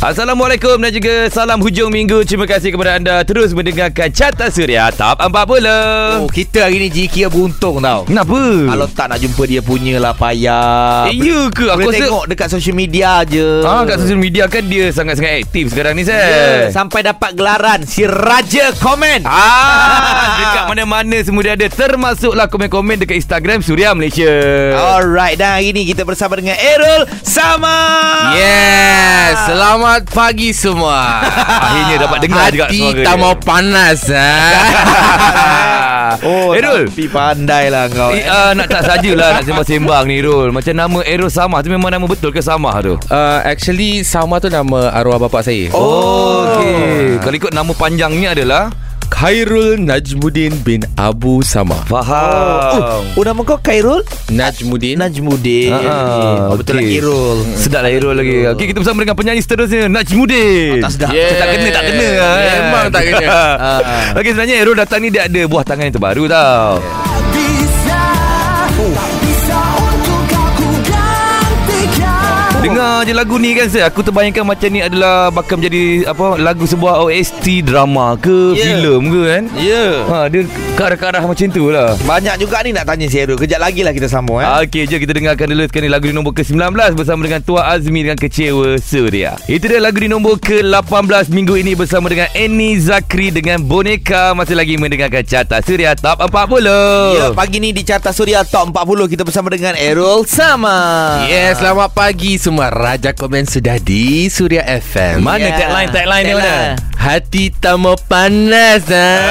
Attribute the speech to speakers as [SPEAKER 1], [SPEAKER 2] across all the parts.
[SPEAKER 1] Assalamualaikum dan juga salam hujung minggu. Terima kasih kepada anda terus mendengarkan Carta Suria Top 40.
[SPEAKER 2] Oh, kita hari ni Jiki beruntung tau.
[SPEAKER 1] Kenapa?
[SPEAKER 2] Kalau tak nak jumpa dia punya lah payah.
[SPEAKER 1] Eh, ya ke?
[SPEAKER 2] Aku
[SPEAKER 1] Aku rasa...
[SPEAKER 2] tengok dekat social media je.
[SPEAKER 1] Ah, kat social media kan dia sangat-sangat aktif sekarang ni,
[SPEAKER 2] Ya,
[SPEAKER 1] Sir.
[SPEAKER 2] sampai dapat gelaran si Raja Komen.
[SPEAKER 1] Ah, dekat mana-mana semua dia ada Termasuklah komen-komen dekat Instagram Suria Malaysia
[SPEAKER 2] Alright, dan hari ni kita bersama dengan Errol sama.
[SPEAKER 3] Yes Selamat pagi semua
[SPEAKER 1] Akhirnya dapat dengar juga
[SPEAKER 3] Hati
[SPEAKER 1] suara
[SPEAKER 3] tak
[SPEAKER 1] dia.
[SPEAKER 3] mau panas eh?
[SPEAKER 2] Oh,
[SPEAKER 1] Errol
[SPEAKER 2] tapi pandai lah kau.
[SPEAKER 1] Eh, uh, nak tak sajalah nak sembang-sembang ni Rul Macam nama Errol Samah tu memang nama betul ke Samah tu?
[SPEAKER 3] uh, Actually Sama tu nama arwah bapa saya
[SPEAKER 1] Oh, okey. Kalau ikut nama panjangnya adalah
[SPEAKER 3] Khairul Najmuddin bin Abu Sama
[SPEAKER 1] Faham.
[SPEAKER 2] Oh, oh, nama kau Khairul
[SPEAKER 3] Najmuddin
[SPEAKER 2] Najmuddin.
[SPEAKER 1] Ah,
[SPEAKER 2] oh, betul lah
[SPEAKER 1] okey.
[SPEAKER 2] Khairul.
[SPEAKER 1] Sedap lah Errol lagi Okey kita bersama dengan penyanyi seterusnya Najmuddin
[SPEAKER 2] Oh, tak sedap.
[SPEAKER 3] Yeah.
[SPEAKER 1] Tak kena tak kena kan?
[SPEAKER 3] Memang tak kena.
[SPEAKER 2] Ah.
[SPEAKER 1] Okey sebenarnya Errol datang ni Dia ada buah tangan yang terbaru tau Dengar je lagu ni kan saya Aku terbayangkan macam ni adalah Bakal menjadi apa Lagu sebuah OST drama ke
[SPEAKER 2] Yeah.
[SPEAKER 1] filem ke kan
[SPEAKER 2] Ya.
[SPEAKER 1] Ha, dia ke arah-arah macam tu lah
[SPEAKER 2] Banyak juga ni nak tanya si Errol. Kejap lagi lah kita sambung eh.
[SPEAKER 1] Ah, Okey, jom kita dengarkan dulu sekarang ni lagu di nombor ke-19 bersama dengan Tua Azmi dengan Kecewa Suria. Itu dia lagu di nombor ke-18 minggu ini bersama dengan Eni Zakri dengan Boneka. Masih lagi mendengarkan Carta Suria Top 40.
[SPEAKER 2] Ya, pagi ni di Carta Suria Top 40 kita bersama dengan Errol sama.
[SPEAKER 3] Yes Selamat pagi semua Raja Komen sudah di Suria FM
[SPEAKER 1] Mana
[SPEAKER 2] Ya.
[SPEAKER 1] tagline tagline dia mana?
[SPEAKER 3] Hati tak mau panas ah.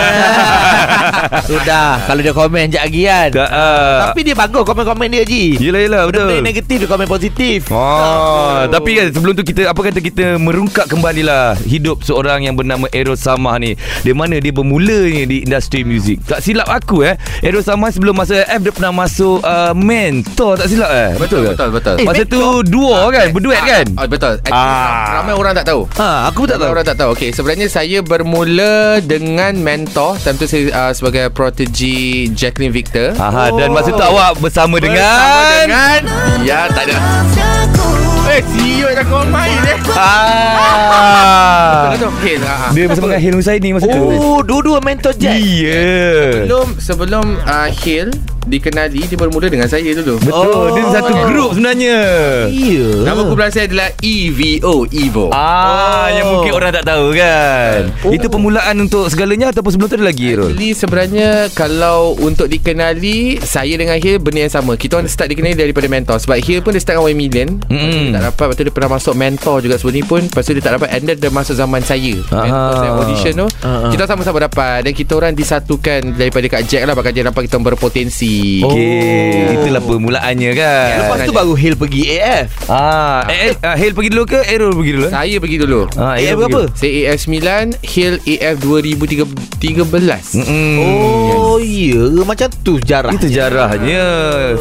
[SPEAKER 2] Sudah, kalau dia komen sekejap lagi kan.
[SPEAKER 1] Tak, ah.
[SPEAKER 2] Tapi dia bagus komen-komen dia Ji.
[SPEAKER 1] Yelah yelah betul.
[SPEAKER 2] Yang negatif dia komen positif.
[SPEAKER 1] Oh, tapi kan sebelum tu kita apa kata kita merungkak kembali lah hidup seorang yang bernama Errol Samah ni. Di mana dia bermula ni di industri muzik. Tak silap aku eh, Errol Samah sebelum masuk F dia pernah masuk uh, mentor tak silap eh.
[SPEAKER 3] Betul
[SPEAKER 1] ke?
[SPEAKER 3] betul betul
[SPEAKER 2] Eh,
[SPEAKER 1] Masa tu duo kan, berduet kan?
[SPEAKER 3] Ah, betul.
[SPEAKER 1] Ah.
[SPEAKER 3] Ramai orang tak tahu.
[SPEAKER 2] Ha, aku pun tak
[SPEAKER 3] Ramai
[SPEAKER 2] tahu.
[SPEAKER 3] orang tak tahu. Okey, sebenarnya saya bermula dengan mentor. Time tu saya uh, sebagai protege Jacqueline Victor.
[SPEAKER 1] Aha, dan masa tu
[SPEAKER 2] Oh.
[SPEAKER 1] awak bersama dengan
[SPEAKER 3] Bersama dengan Ya, tak ada. CEO dah kau main eh.
[SPEAKER 1] Ah.
[SPEAKER 3] Betul Okey, ah, ah.
[SPEAKER 1] Dia bersama dengan Hil Husaini masa tu.
[SPEAKER 2] Oh, dua-dua mentor Jack.
[SPEAKER 1] Iya.
[SPEAKER 3] Sebelum sebelum uh, Hill dikenali dia bermula dengan saya dulu.
[SPEAKER 1] Betul,
[SPEAKER 2] Oh.
[SPEAKER 1] dia satu grup sebenarnya.
[SPEAKER 2] Iya.
[SPEAKER 3] Nama kumpulan saya adalah EVO Evo.
[SPEAKER 1] Ah,
[SPEAKER 2] Oh.
[SPEAKER 1] yang mungkin orang tak tahu kan.
[SPEAKER 3] Oh.
[SPEAKER 1] Itu permulaan untuk segalanya ataupun sebelum tu ada lagi Rol?
[SPEAKER 3] Actually sebenarnya kalau untuk dikenali saya dengan Hill benda yang sama. Kita orang start dikenali daripada mentor sebab Hill pun dia start dengan 1 million. Dia tak dapat lepas tu dia pernah masuk mentor juga sebelum ni pun lepas tu dia tak dapat and then dia masuk zaman saya.
[SPEAKER 1] Ah.
[SPEAKER 3] Mentor saya audition tu.
[SPEAKER 2] Ah, ah.
[SPEAKER 3] Kita sama-sama dapat dan kita orang disatukan daripada Kak Jack lah bakal dia nampak kita berpotensi.
[SPEAKER 1] Okey,
[SPEAKER 2] Oh.
[SPEAKER 1] itulah permulaannya kan.
[SPEAKER 2] Lepas tu baru Hill pergi AF.
[SPEAKER 1] Ah, eh, eh uh, Hil pergi dulu ke Errol pergi dulu?
[SPEAKER 3] Saya pergi dulu.
[SPEAKER 1] Ah,
[SPEAKER 2] AF berapa?
[SPEAKER 3] Saya AF 9 Hill AF 2013
[SPEAKER 1] Mm-mm.
[SPEAKER 2] Oh, iya. Macam tu sejarah.
[SPEAKER 1] Itu sejarahnya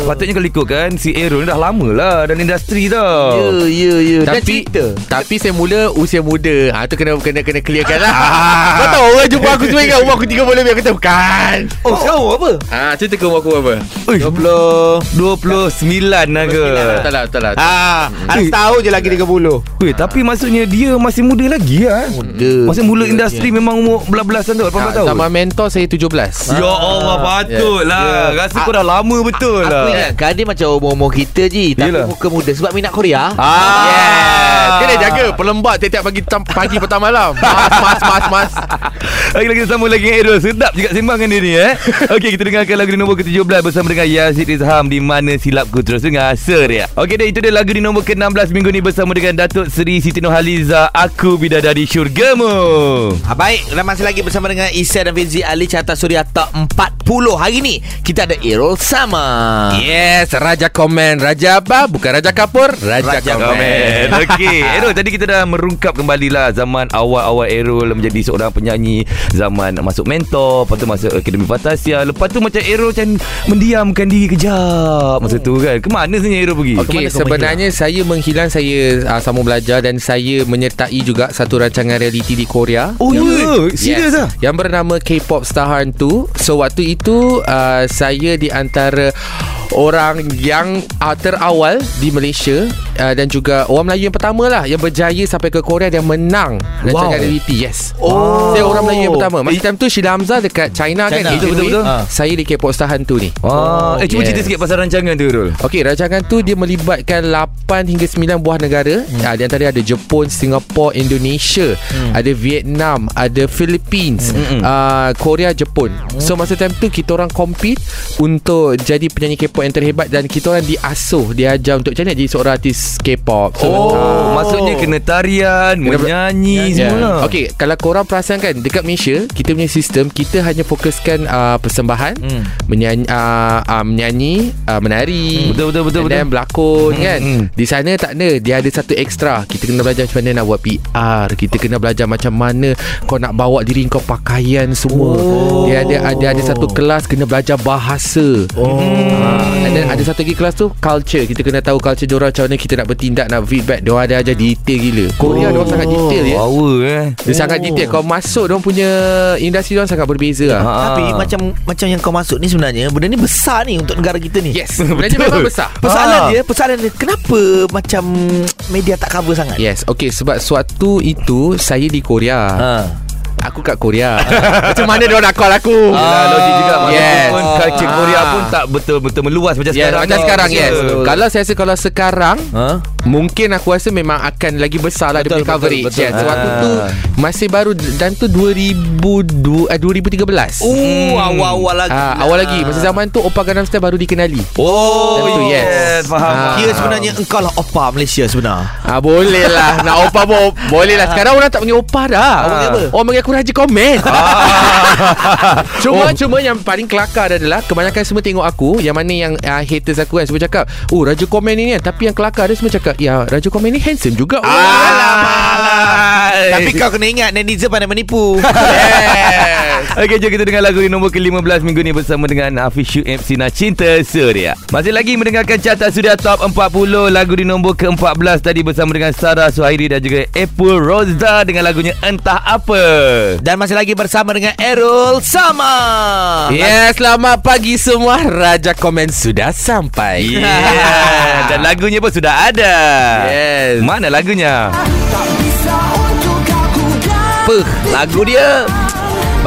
[SPEAKER 1] Sepatutnya kalau ikutkan Si Errol ni dah lama lah Dalam industri
[SPEAKER 2] Ya,
[SPEAKER 1] tau
[SPEAKER 2] ya, ya. Dan
[SPEAKER 3] Tapi
[SPEAKER 2] cerita.
[SPEAKER 3] Tapi saya mula usia muda. Ha tu kena kena kena clearkan lah. Kau tahu orang jumpa aku semua ingat umur aku 30 lebih aku tahu kan.
[SPEAKER 2] Oh, sekarang umur apa?
[SPEAKER 3] Ha cerita ke umur aku apa?
[SPEAKER 1] Ui,
[SPEAKER 2] 20.
[SPEAKER 1] 29 lah ke
[SPEAKER 3] Betul lah betul lah.
[SPEAKER 2] Ah, ada
[SPEAKER 1] Eh.
[SPEAKER 2] setahun je lagi 30.
[SPEAKER 1] Weh, tapi maksudnya dia masih muda lagi lah
[SPEAKER 2] Muda.
[SPEAKER 1] Masa mula industri memang umur belas-belasan tu 18
[SPEAKER 3] Ha,
[SPEAKER 1] tahun
[SPEAKER 3] sama mentor saya 17.
[SPEAKER 1] Ya Allah patutlah
[SPEAKER 2] Ya.
[SPEAKER 1] Rasa kau dah lama betul
[SPEAKER 2] Aku
[SPEAKER 1] lah
[SPEAKER 2] ingatkan dia macam umur-umur kita je Tapi
[SPEAKER 1] Yelah.
[SPEAKER 2] muka muda Sebab minat Korea
[SPEAKER 1] Ah,
[SPEAKER 3] Yes. Kena jaga pelembab tiap-tiap pagi tam, pagi petang malam. Mas mas mas mas.
[SPEAKER 1] Lagi-lagi kita sambung lagi dengan Errol Sedap juga sembang dengan dia ni eh Okey kita dengarkan lagu di nombor ke-17 Bersama dengan Yazid Rizham Di mana silapku terus dengar Seria Okey dah itu dia lagu di nombor ke-16 Minggu ni bersama dengan Datuk Seri Siti Nurhaliza Aku Bidadari Syurgamu
[SPEAKER 2] ha, Baik Dan masih lagi bersama dengan Isa dan Fizi Ali Carta Suria Top 40 Hari ni Kita ada Errol Sama
[SPEAKER 3] Yes, Raja Komen. Raja apa? Bukan Raja Kapur, Raja,
[SPEAKER 2] Raja
[SPEAKER 3] Komen.
[SPEAKER 1] Komen Okey Errol tadi kita dah merungkap kembali lah Zaman awal-awal Errol Menjadi seorang penyanyi Zaman masuk mentor Lepas tu masuk Akademi Fantasia Lepas tu macam Errol macam Mendiamkan diri kejap Masa tu kan Kemana sebenarnya Errol pergi?
[SPEAKER 3] Okey, sebenarnya saya menghilang saya uh, sambung belajar dan saya menyertai juga satu rancangan reality di Korea.
[SPEAKER 1] Oh ya yeah. Serius lah
[SPEAKER 3] Yang bernama K-pop Star Hunt 2. So waktu itu uh, saya di antara orang yang uh, terawal di Malaysia uh, dan juga orang Melayu yang pertama lah yang berjaya sampai ke Korea dan menang rancangan
[SPEAKER 2] Wow.
[SPEAKER 3] reality. Yes.
[SPEAKER 2] Oh.
[SPEAKER 3] Saya orang Melayu yang pertama. Masa time tu Sheila Hamzah dekat China, kan.
[SPEAKER 2] China.
[SPEAKER 3] Betul
[SPEAKER 1] Betul, betul.
[SPEAKER 2] Ah.
[SPEAKER 3] Saya di K-pop Star Hantu ni.
[SPEAKER 1] Wah, eh cuba
[SPEAKER 3] yes.
[SPEAKER 1] cerita sikit pasal rancangan tu Rul.
[SPEAKER 3] Okey, rancangan tu dia melibatkan 8 hingga 9 buah negara. Hmm. Uh, di antara ada Jepun, Singapura, Indonesia, hmm. ada Vietnam, ada Philippines, hmm. uh, Korea, Jepun. So masa time tu kita orang compete untuk jadi penyanyi K-pop yang terhebat dan kita orang diasuh, diajar untuk macam mana jadi seorang artis K-pop. So,
[SPEAKER 1] Oh, maksudnya kena tarian,
[SPEAKER 3] Kena
[SPEAKER 1] menyanyi
[SPEAKER 3] Yeah.
[SPEAKER 1] semua lah.
[SPEAKER 3] Okey, kalau korang perasan kan dekat Malaysia, kita punya sistem kita hanya fokuskan uh, persembahan,
[SPEAKER 2] Hmm.
[SPEAKER 3] menyanyi uh, uh, menyanyi, uh, menari,
[SPEAKER 1] Betul, betul, betul,
[SPEAKER 3] and then
[SPEAKER 1] betul.
[SPEAKER 3] berlakon
[SPEAKER 1] Hmm,
[SPEAKER 3] kan.
[SPEAKER 1] hmm.
[SPEAKER 3] Di sana tak ada, dia ada satu ekstra. Kita kena belajar macam mana nak buat PR, kita kena belajar macam mana kau nak bawa diri kau pakaian semua.
[SPEAKER 2] Oh.
[SPEAKER 3] Dia ada ada ada satu kelas kena belajar bahasa. Oh. Uh, and then ada satu lagi kelas tu culture. Kita kena tahu culture diorang macam mana kita nak bertindak, nak feedback. Diorang ada ajar detail gila. Korea oh. diorang sangat detail ya.
[SPEAKER 1] Power eh.
[SPEAKER 3] Dia sangat detail Kau masuk Diorang punya Industri diorang sangat berbeza lah
[SPEAKER 1] Ha.
[SPEAKER 2] Tapi macam macam yang kau masuk ni sebenarnya benda ni besar ni untuk negara kita ni.
[SPEAKER 3] Yes Sebenarnya
[SPEAKER 1] Betul.
[SPEAKER 3] memang besar
[SPEAKER 2] Persoalan
[SPEAKER 1] Ah.
[SPEAKER 2] dia, persoalan dia kenapa macam media tak cover sangat?
[SPEAKER 3] Yes Okay sebab suatu itu Saya di Korea
[SPEAKER 2] Ha.
[SPEAKER 3] Aku kat Korea Macam mana dia nak call aku
[SPEAKER 1] Yelah, logik juga Masa
[SPEAKER 3] Yes.
[SPEAKER 1] pun culture Korea
[SPEAKER 3] Ah.
[SPEAKER 1] pun tak betul-betul meluas macam
[SPEAKER 3] Yes,
[SPEAKER 1] sekarang
[SPEAKER 3] macam sekarang yes. Kalau saya rasa Kalau sekarang
[SPEAKER 2] Ha?
[SPEAKER 3] Mungkin aku rasa memang akan lagi besar lah
[SPEAKER 2] Betul,
[SPEAKER 3] dia punya
[SPEAKER 2] betul,
[SPEAKER 3] coverage
[SPEAKER 2] betul.
[SPEAKER 3] yes. Waktu
[SPEAKER 1] Ah.
[SPEAKER 3] tu masih baru dan tu 2002 eh, 2013.
[SPEAKER 2] Oh, awal-awal lagi.
[SPEAKER 3] Ah, awal lagi masa zaman tu Oppa Gangnam Style baru dikenali.
[SPEAKER 1] Oh,
[SPEAKER 3] Tentu, yes.
[SPEAKER 1] yes. Faham.
[SPEAKER 3] Ah.
[SPEAKER 2] Kira sebenarnya engkau lah opa Malaysia sebenar.
[SPEAKER 3] Ah boleh lah Nak opa pun Boleh lah Sekarang orang tak panggil opa dah
[SPEAKER 2] Orang apa?
[SPEAKER 3] Orang panggil aku Raja Komen Cuma Cuma yang paling kelakar adalah Kebanyakan semua tengok aku Yang mana yang uh, Haters aku kan Semua cakap Oh Raja Komen ni kan Tapi yang kelakar dia semua cakap Ya Raja Komen ni handsome juga
[SPEAKER 1] Alamak.
[SPEAKER 2] Tapi kau kena ingat netizen pandai menipu.
[SPEAKER 3] Yes
[SPEAKER 1] Okey, jom kita dengar lagu di nombor ke-15 minggu ni bersama dengan Hafiz Syuk MC Nah Cinta Suria. Masih lagi mendengarkan carta Suria Top 40 lagu di nombor ke-14 tadi bersama dengan Sarah Suhairi dan juga Apple Rozda dengan lagunya Entah Apa.
[SPEAKER 2] Dan masih lagi bersama dengan Errol Sama.
[SPEAKER 3] Ya selamat pagi semua Raja Komen sudah sampai
[SPEAKER 1] Yeah. Dan lagunya pun sudah ada.
[SPEAKER 3] Yes.
[SPEAKER 1] Mana lagunya?
[SPEAKER 2] Apa? Lagu dia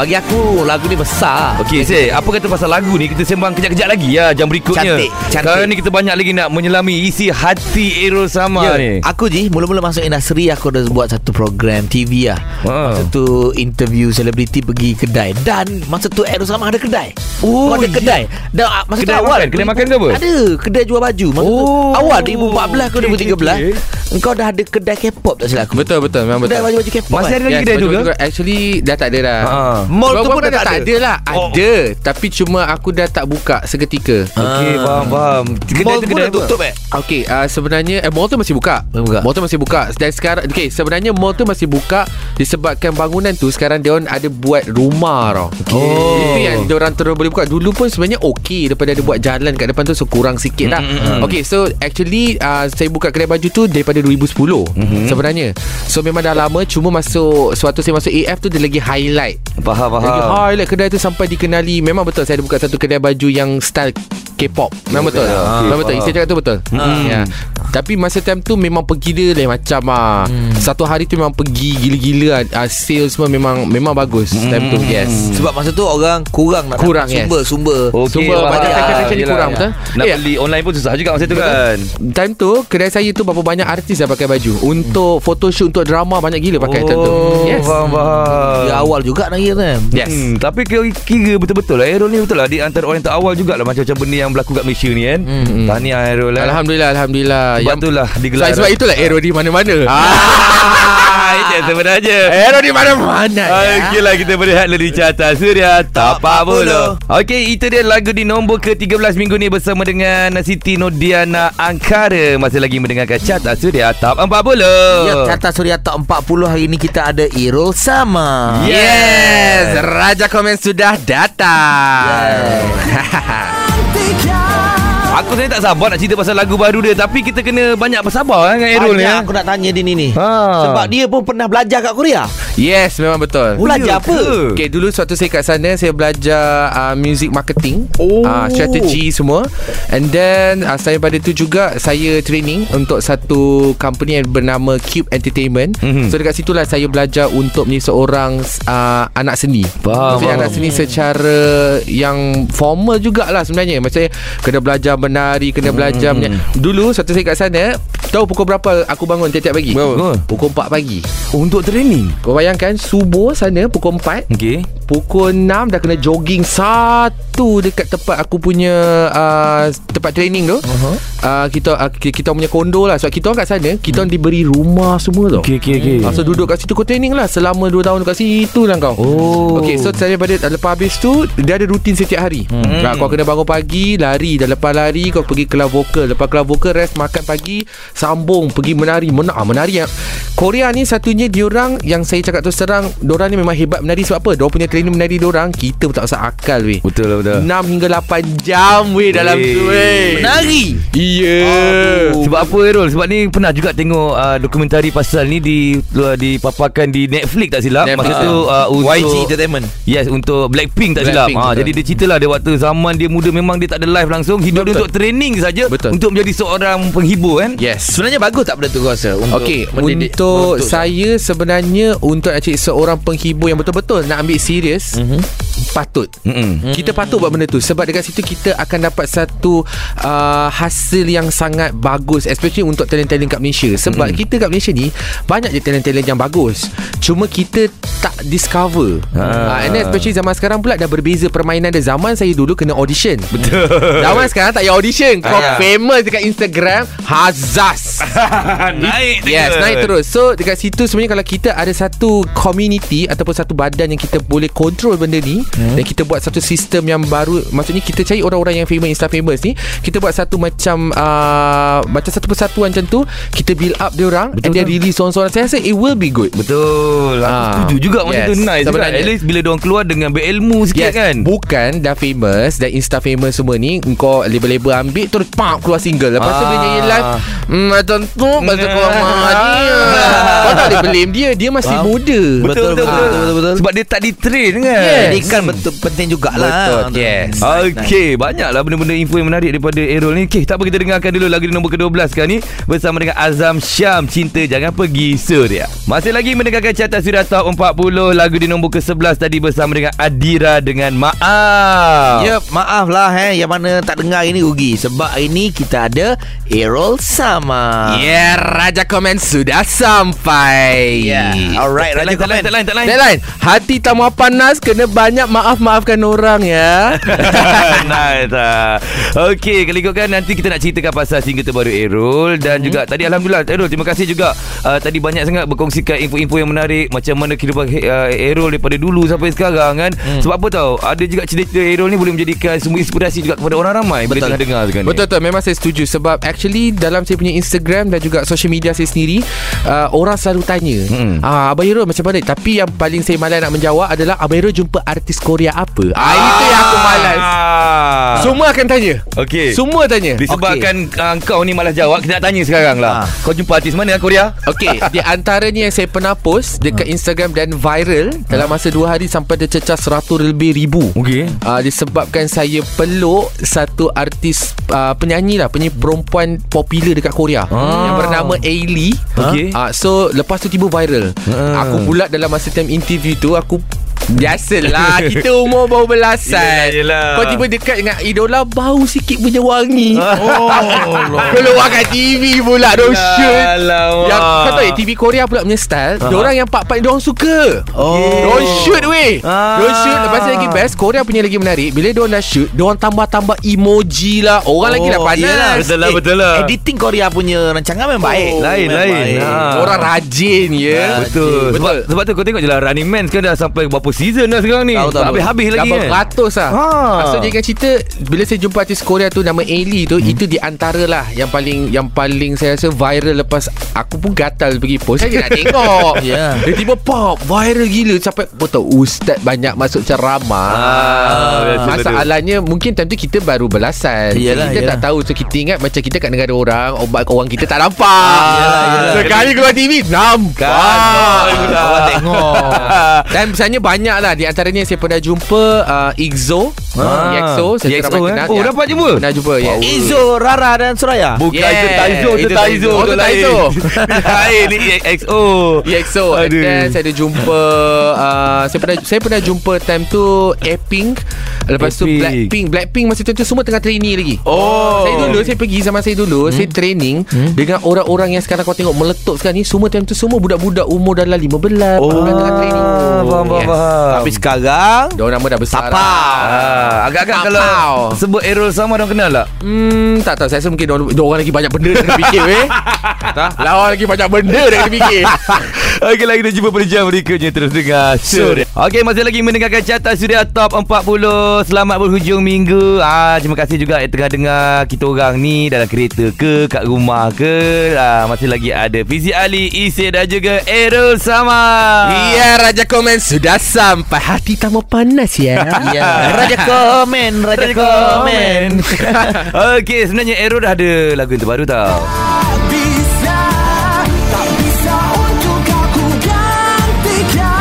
[SPEAKER 2] bagi aku lagu ni besar.
[SPEAKER 1] Okey, say, apa kata pasal lagu ni kita sembang kejap-kejap lagi ya jam berikutnya.
[SPEAKER 2] Cantik, cantik.
[SPEAKER 1] Sekarang ni kita banyak lagi nak menyelami isi hati Errol Sama ni.
[SPEAKER 2] Aku je mula-mula masuk industri aku dah buat satu program TV lah.
[SPEAKER 1] Ha.
[SPEAKER 2] Masa tu interview selebriti pergi kedai dan masa tu Errol sama ada kedai.
[SPEAKER 1] Oh,
[SPEAKER 2] Kau ada
[SPEAKER 1] ya.
[SPEAKER 2] kedai. Dan ah, masa
[SPEAKER 1] Kedai
[SPEAKER 2] tu awal
[SPEAKER 1] makan? Kedai makan ke apa?
[SPEAKER 2] Ada, kedai jual baju. Masa tu
[SPEAKER 1] Oh.
[SPEAKER 2] awal 2014 ke
[SPEAKER 1] Okey,
[SPEAKER 2] 2013.
[SPEAKER 1] okey.
[SPEAKER 2] Engkau dah ada kedai K-pop tak silap aku.
[SPEAKER 3] Betul betul Memang betul
[SPEAKER 2] Kedai baju-baju K-pop.
[SPEAKER 1] Masih
[SPEAKER 2] kan?
[SPEAKER 1] ada lagi kedai tu
[SPEAKER 3] baju- Actually dah tak ada dah
[SPEAKER 1] Ha.
[SPEAKER 2] Mall tu pun dah tak ada.
[SPEAKER 3] lah
[SPEAKER 1] Oh.
[SPEAKER 3] Ada Tapi cuma aku dah tak buka seketika
[SPEAKER 1] Okey, faham faham. Kedai
[SPEAKER 2] Mall
[SPEAKER 1] tu
[SPEAKER 2] pun
[SPEAKER 1] kedai
[SPEAKER 2] dah
[SPEAKER 1] apa?
[SPEAKER 2] tutup eh.
[SPEAKER 3] Okay uh, Sebenarnya eh, Mall tu masih buka
[SPEAKER 2] Masih buka.
[SPEAKER 3] Mall tu masih buka Dan sekarang Okay sebenarnya mall tu masih buka Disebabkan bangunan tu Sekarang dia orang ada buat rumah tau
[SPEAKER 1] Oh.
[SPEAKER 3] Itu yang dia orang terus boleh buka Dulu pun sebenarnya okay Daripada ada buat jalan kat depan tu So kurang sikit lah
[SPEAKER 1] Mm, mm, mm.
[SPEAKER 3] Okay so actually uh, Saya buka kedai baju tu Daripada 2010
[SPEAKER 1] Mhm.
[SPEAKER 3] Sebenarnya So memang dah lama Cuma masuk Suatu saya masuk AF tu Dia lagi highlight
[SPEAKER 1] Faham,
[SPEAKER 3] lagi
[SPEAKER 1] faham.
[SPEAKER 3] highlight kedai tu Sampai dikenali Memang betul Saya ada buka satu kedai baju Yang style K-pop Memang betul
[SPEAKER 1] ya.
[SPEAKER 3] Memang betul
[SPEAKER 1] faham.
[SPEAKER 3] Saya cakap tu betul
[SPEAKER 1] Hmm.
[SPEAKER 3] ya. Tapi masa time tu Memang pergi dia lain macam ah. Satu hari tu memang pergi Gila-gila ah, Sales semua memang Memang bagus Time tu yes
[SPEAKER 2] Sebab masa tu orang kurang nak
[SPEAKER 3] Kurang,
[SPEAKER 2] dapat sumber
[SPEAKER 3] yes.
[SPEAKER 2] sumber.
[SPEAKER 1] Okey,
[SPEAKER 3] Sumber
[SPEAKER 1] faham.
[SPEAKER 3] banyak fashion-fashion ni
[SPEAKER 1] Yelah,
[SPEAKER 3] kurang,
[SPEAKER 1] ya.
[SPEAKER 3] betul?
[SPEAKER 1] Nak
[SPEAKER 3] Eh,
[SPEAKER 1] beli online pun susah juga masa tu kan.
[SPEAKER 3] Time tu Kedai saya tu Berapa banyak artis dah pakai baju Untuk photoshoot Untuk drama Banyak gila pakai time tu
[SPEAKER 1] Oh,
[SPEAKER 3] Yes
[SPEAKER 1] faham, faham.
[SPEAKER 2] Dia awal juga nak kira kan.
[SPEAKER 3] Yes
[SPEAKER 1] Hmm, tapi kira, kira betul-betul lah Aerol ni betul lah Di antara orang yang terawal jugalah Macam-macam benda yang berlaku kat Malaysia ni kan?
[SPEAKER 3] Hmm.
[SPEAKER 1] Tahniah Aerol lah.
[SPEAKER 3] Alhamdulillah Alhamdulillah.
[SPEAKER 1] Sebab itulah digelar
[SPEAKER 3] Sebab, sebab itulah Aero di mana-mana.
[SPEAKER 1] Ah, Itu yang sebenarnya.
[SPEAKER 3] Aero di mana-mana ya.
[SPEAKER 1] Okeylah kita berehat dulu di carta Suria Top 40 Okey itu dia lagu di nombor ke-13 minggu ni Bersama dengan Siti Nodiana Angkara. Masih lagi mendengarkan carta Suria Top 40
[SPEAKER 2] Ya, carta Suria Top 40 hari ni kita ada Irul Sama.
[SPEAKER 3] Yes. Raja Komen sudah datang Te
[SPEAKER 1] Aku sebenarnya tak sabar nak cerita pasal lagu baru dia Tapi kita kena banyak bersabar eh, dengan Errol ni
[SPEAKER 2] Banyak
[SPEAKER 1] eh.
[SPEAKER 2] aku nak tanya dia ni ni
[SPEAKER 1] Ha.
[SPEAKER 2] Sebab dia pun pernah belajar kat Korea
[SPEAKER 3] Yes memang betul
[SPEAKER 2] Belajar
[SPEAKER 1] ya
[SPEAKER 2] apa?
[SPEAKER 1] ke?
[SPEAKER 3] Okay dulu waktu saya kat sana Saya belajar uh, Music marketing
[SPEAKER 2] Oh.
[SPEAKER 3] uh, Strategi semua And then uh, Saya pada tu juga Saya training Untuk satu Company yang bernama Cube Entertainment
[SPEAKER 1] Mhm.
[SPEAKER 3] So dekat situlah Saya belajar untuk Menjadi seorang uh, Anak seni
[SPEAKER 1] Faham,
[SPEAKER 3] Maksudnya
[SPEAKER 1] faham.
[SPEAKER 3] anak seni secara Yang formal jugalah sebenarnya Maksudnya Kena belajar menari Kena belajar
[SPEAKER 1] Mhm.
[SPEAKER 3] menyanyi. Dulu Waktu saya kat sana Tahu pukul berapa Aku bangun tiap-tiap pagi
[SPEAKER 1] Berapa?
[SPEAKER 3] Pukul 4 pagi
[SPEAKER 1] Oh, Untuk training
[SPEAKER 3] Kau bayangkan Subuh sana Pukul 4
[SPEAKER 1] Okay
[SPEAKER 3] Pukul 6 dah kena jogging satu dekat tempat aku punya uh, tempat training tu. Uh-huh. Uh, kita uh, ki- kita punya kondo lah. Sebab kita orang kat sana kita orang diberi rumah semua tau.
[SPEAKER 1] Okay okay okay
[SPEAKER 3] Ah, so duduk kat situ kau training lah. Selama 2 tahun kat situ lah kau.
[SPEAKER 1] Oh.
[SPEAKER 3] Okay so saya pada Lepas habis tu Dia ada rutin setiap hari. Hmm. nah, Kau kena bangun pagi Lari. Dah lepas lari Kau pergi kelas vokal. Lepas kelas vokal Rest makan pagi Sambung Pergi menari. Mena, ah, Menari. Korea ni satunya Diorang Yang saya cakap tu serang Diorang ni memang hebat menari. Sebab apa? Diorang punya training menari diorang. Kita pun tak usah akal weh.
[SPEAKER 1] Betul lah betul
[SPEAKER 3] 6 hingga 8 jam weh Dalam
[SPEAKER 1] Weh.
[SPEAKER 3] tu weh.
[SPEAKER 2] Menari.
[SPEAKER 3] Iya.
[SPEAKER 1] Sebab apa Errol Sebab ni pernah juga tengok uh, Dokumentari pasal ni di, uh, Dipaparkan di Netflix tak silap?
[SPEAKER 3] Netflix,
[SPEAKER 1] Masa tu uh, untuk
[SPEAKER 2] YG Entertainment.
[SPEAKER 1] Yes untuk Blackpink tak silap.
[SPEAKER 3] Blackpink,
[SPEAKER 1] ha,
[SPEAKER 3] betul.
[SPEAKER 1] Jadi dia cerita lah Dia waktu zaman dia muda Memang dia tak ada live langsung. Hidup dia
[SPEAKER 3] Betul.
[SPEAKER 1] untuk training saja
[SPEAKER 3] Betul.
[SPEAKER 1] Untuk menjadi seorang penghibur kan?
[SPEAKER 3] Yes.
[SPEAKER 2] Sebenarnya bagus tak benda tu kau rasa untuk
[SPEAKER 3] Okey,
[SPEAKER 2] mendidik-
[SPEAKER 3] untuk
[SPEAKER 2] membentuk-
[SPEAKER 3] saya sebenarnya untuk nak cari seorang penghibur yang betul-betul nak ambil serius, mm-hmm. Patut.
[SPEAKER 1] Mm-mm.
[SPEAKER 3] Kita patut buat benda tu. Sebab dekat situ kita akan dapat satu uh, hasil yang sangat bagus especially untuk talent-talent kat Malaysia. Sebab
[SPEAKER 1] Mm-mm.
[SPEAKER 3] kita kat Malaysia ni banyak je talent-talent yang bagus. Cuma kita tak discover.
[SPEAKER 1] Ah.
[SPEAKER 3] uh, and then especially zaman sekarang pula dah berbeza permainan dia. Zaman saya dulu kena audition. Betul. Zaman sekarang tak payah audition. Kau
[SPEAKER 1] Ah.
[SPEAKER 3] famous dekat Instagram hazas
[SPEAKER 1] Naik
[SPEAKER 3] Yes naik terus. So dekat situ sebenarnya Kalau kita ada satu Community Ataupun satu badan Yang kita boleh control benda ni hmm. Dan kita buat satu sistem yang baru Maksudnya kita cari orang-orang yang famous Insta famous ni Kita buat satu macam uh, Macam satu persatuan macam tu Kita build up dia orang
[SPEAKER 1] Betul
[SPEAKER 3] And then
[SPEAKER 1] kan?
[SPEAKER 3] release seorang-seorang Saya rasa it will be good
[SPEAKER 1] Betul Aku
[SPEAKER 3] Ah.
[SPEAKER 1] setuju juga Macam
[SPEAKER 3] Yes.
[SPEAKER 1] tu nice juga. At least bila diorang keluar Dengan berilmu sikit
[SPEAKER 3] Yes,
[SPEAKER 1] kan
[SPEAKER 3] Bukan dah famous Dan Insta famous semua ni Kau label-label ambil Terus pam keluar single Lepas tu
[SPEAKER 1] Ah.
[SPEAKER 3] dia nyanyi live Hmm tentu Pasal kau marah dia Kau tak boleh blame dia Dia masih
[SPEAKER 2] Faham.
[SPEAKER 3] muda
[SPEAKER 1] Betul betul,
[SPEAKER 2] Betul,
[SPEAKER 1] betul,
[SPEAKER 2] betul, betul, betul.
[SPEAKER 1] Sebab dia tak di-train kan
[SPEAKER 3] Yes.
[SPEAKER 2] Jadi kan betul penting jugalah
[SPEAKER 3] Betul, yes.
[SPEAKER 1] Okey, banyaklah benda-benda info yang menarik daripada Errol ni. Okey, tak apa kita dengarkan dulu lagu di nombor ke-12 sekarang ni bersama dengan Azam Syam Cinta Jangan Pergi Suria. Masih lagi mendengarkan carta Suria Top 40 lagu di nombor ke-11 tadi bersama dengan Adira dengan Maaf.
[SPEAKER 2] Ya, maaf lah eh Yang mana tak dengar ini rugi Sebab hari ni kita ada Errol Sama
[SPEAKER 3] Ya, yeah, Raja Komen sudah sampai.
[SPEAKER 2] Ya, Alright Raja
[SPEAKER 1] lain, tak lain,
[SPEAKER 2] Komen
[SPEAKER 1] tak lain, tak lain.
[SPEAKER 3] Deadline Hati tamu panas Kena banyak maaf-maafkan orang ya
[SPEAKER 1] nice ah. Okey, kalau ikutkan nanti kita nak ceritakan pasal single terbaru Errol dan hmm. juga tadi alhamdulillah Errol terima kasih juga uh, tadi banyak sangat berkongsikan info-info yang menarik macam mana kehidupan uh, Errol daripada dulu sampai sekarang kan. Hmm. Sebab apa tahu? Ada juga cerita Errol ni boleh menjadikan semua inspirasi juga kepada orang ramai bila
[SPEAKER 2] Betul.
[SPEAKER 1] tengah dengar sekarang ni.
[SPEAKER 3] Betul-betul Memang saya setuju Sebab actually Dalam saya punya Instagram Dan juga social media saya sendiri uh, Orang selalu tanya
[SPEAKER 1] Mm-mm.
[SPEAKER 3] ah, Abang Hero macam mana Tapi yang paling saya malas nak menjawab Adalah Abang Hero jumpa artis Korea apa ah, Itu yang aku malas
[SPEAKER 1] Ah.
[SPEAKER 3] Semua akan tanya
[SPEAKER 1] Okey.
[SPEAKER 3] Semua tanya
[SPEAKER 1] Disebabkan okay. uh, kau ni malas jawab Kita nak tanya sekarang lah
[SPEAKER 2] Ah.
[SPEAKER 1] Kau jumpa artis mana Korea?
[SPEAKER 3] Okey, di antaranya yang saya pernah post dekat Instagram dan viral dalam masa 2 hari sampai dia cecah 100 lebih ribu.
[SPEAKER 1] Okey.
[SPEAKER 3] Uh, disebabkan saya peluk satu artis uh, penyanyi lah penyanyi perempuan popular dekat Korea
[SPEAKER 1] Ah.
[SPEAKER 3] yang bernama Ailey.
[SPEAKER 1] Okey.
[SPEAKER 3] Uh, so lepas tu tiba viral.
[SPEAKER 1] Ah.
[SPEAKER 3] Aku pula dalam masa time interview tu aku Biasalah Kita umur baru belasan
[SPEAKER 1] Yelah, yelah.
[SPEAKER 3] Kau tiba dekat dengan idola Bau sikit punya wangi
[SPEAKER 2] Oh
[SPEAKER 3] Keluar kat TV pula Don't shoot
[SPEAKER 1] Alamak.
[SPEAKER 3] yang kau tahu eh, TV Korea pula punya style uh-huh. Diorang yang part-part Diorang suka
[SPEAKER 2] Oh.
[SPEAKER 3] Don't shoot weh
[SPEAKER 1] Ah.
[SPEAKER 3] Don't shoot Lepas lagi best Korea punya lagi menarik Bila diorang dah shoot Diorang tambah-tambah emoji lah Orang oh, lagi dah panas
[SPEAKER 2] yelah.
[SPEAKER 1] Betul lah, betul lah.
[SPEAKER 2] Editing Korea punya rancangan memang baik
[SPEAKER 1] lain,
[SPEAKER 2] Memang
[SPEAKER 1] lain.
[SPEAKER 2] baik.
[SPEAKER 1] Ha.
[SPEAKER 3] Orang rajin ya
[SPEAKER 1] Betul. Sebab,
[SPEAKER 3] Betul
[SPEAKER 1] sebab tu kau tengok je lah Running Man sekarang dah sampai berapa season dah sekarang ni?
[SPEAKER 2] Tahu, tahu.
[SPEAKER 1] Habis-habis lagi
[SPEAKER 3] Dah
[SPEAKER 1] kan?
[SPEAKER 3] beratus lah.
[SPEAKER 1] Ha.
[SPEAKER 3] So jadi kan cerita Bila saya jumpa artis Korea tu Nama Ailey tu Itu di antara lah Yang paling Yang paling saya rasa viral Lepas Aku pun gatal pergi post. Saya nak tengok.
[SPEAKER 2] Ya.
[SPEAKER 3] Dia tiba pop Viral gila Sampai Betul Ustaz banyak masuk ceramah.
[SPEAKER 1] Ah,
[SPEAKER 3] Masalahnya Mungkin time tu kita baru belasan.
[SPEAKER 2] Yelah,
[SPEAKER 3] Kita
[SPEAKER 2] yelah.
[SPEAKER 3] tak tahu So kita ingat Macam kita kat negara orang Obat orang kita tak nampak.
[SPEAKER 2] Yelah, yelah.
[SPEAKER 3] Sekali keluar TV Nampak.
[SPEAKER 2] Orang tengok.
[SPEAKER 3] Dan misalnya banyak lah Di antaranya saya pernah jumpa uh, Igzo
[SPEAKER 1] Ah.
[SPEAKER 3] EXO Saya
[SPEAKER 1] EXO,
[SPEAKER 3] ramai
[SPEAKER 1] eh?
[SPEAKER 3] kenal
[SPEAKER 1] Oh,
[SPEAKER 3] Ya.
[SPEAKER 1] dapat jumpa?
[SPEAKER 3] Pernah jumpa ya.
[SPEAKER 2] Izo, Rara dan Suraya
[SPEAKER 1] Bukan
[SPEAKER 3] Yeah,
[SPEAKER 1] itu Taizo Itu
[SPEAKER 3] itu
[SPEAKER 1] Taizo.
[SPEAKER 3] Oh,
[SPEAKER 1] tu
[SPEAKER 3] tu
[SPEAKER 1] lain.
[SPEAKER 3] Taizo.
[SPEAKER 1] Lain ni EXO
[SPEAKER 3] EXO And then saya ada jumpa uh, Saya pernah Saya pernah jumpa Time tu Apink Lepas tu. Blackpink Blackpink masa tu, tu Semua tengah trainee lagi
[SPEAKER 1] Oh
[SPEAKER 3] Saya dulu Saya pergi zaman saya dulu Saya training Dengan orang-orang yang sekarang Kau tengok meletup sekarang ni Semua time tu Semua budak-budak umur dalam 15
[SPEAKER 1] Oh
[SPEAKER 3] Orang tengah training
[SPEAKER 1] Faham faham
[SPEAKER 3] Yes.
[SPEAKER 1] faham
[SPEAKER 2] Tapi sekarang
[SPEAKER 3] Diorang nama dah besar
[SPEAKER 2] Tapau.
[SPEAKER 3] lah.
[SPEAKER 1] Ah, agak-agak
[SPEAKER 3] Tapau.
[SPEAKER 1] kalau sebut Errol sama orang kenal tak?
[SPEAKER 3] Hmm, tak tahu. Saya rasa mungkin orang, orang lagi banyak benda dia kena fikir weh. tak? Lawan lagi banyak benda dia kena fikir.
[SPEAKER 1] Okey lagi kita jumpa pada jam berikutnya Terus dengar Suria Okey masih lagi mendengarkan Carta Suria Top 40 Selamat berhujung minggu ah, Terima kasih juga yang tengah dengar Kita orang ni Dalam kereta ke Kat rumah ke ah, Masih lagi ada Fizi Ali Isir dan juga Errol Sama
[SPEAKER 3] Ya, Raja Komen sudah sampai. Hati tak mau panas ya.
[SPEAKER 2] Ya, Raja komen, Raja komen.
[SPEAKER 1] Okey sebenarnya Errol dah ada Lagu yang terbaru tau
[SPEAKER 4] bisa tak bisa untuk aku gantikan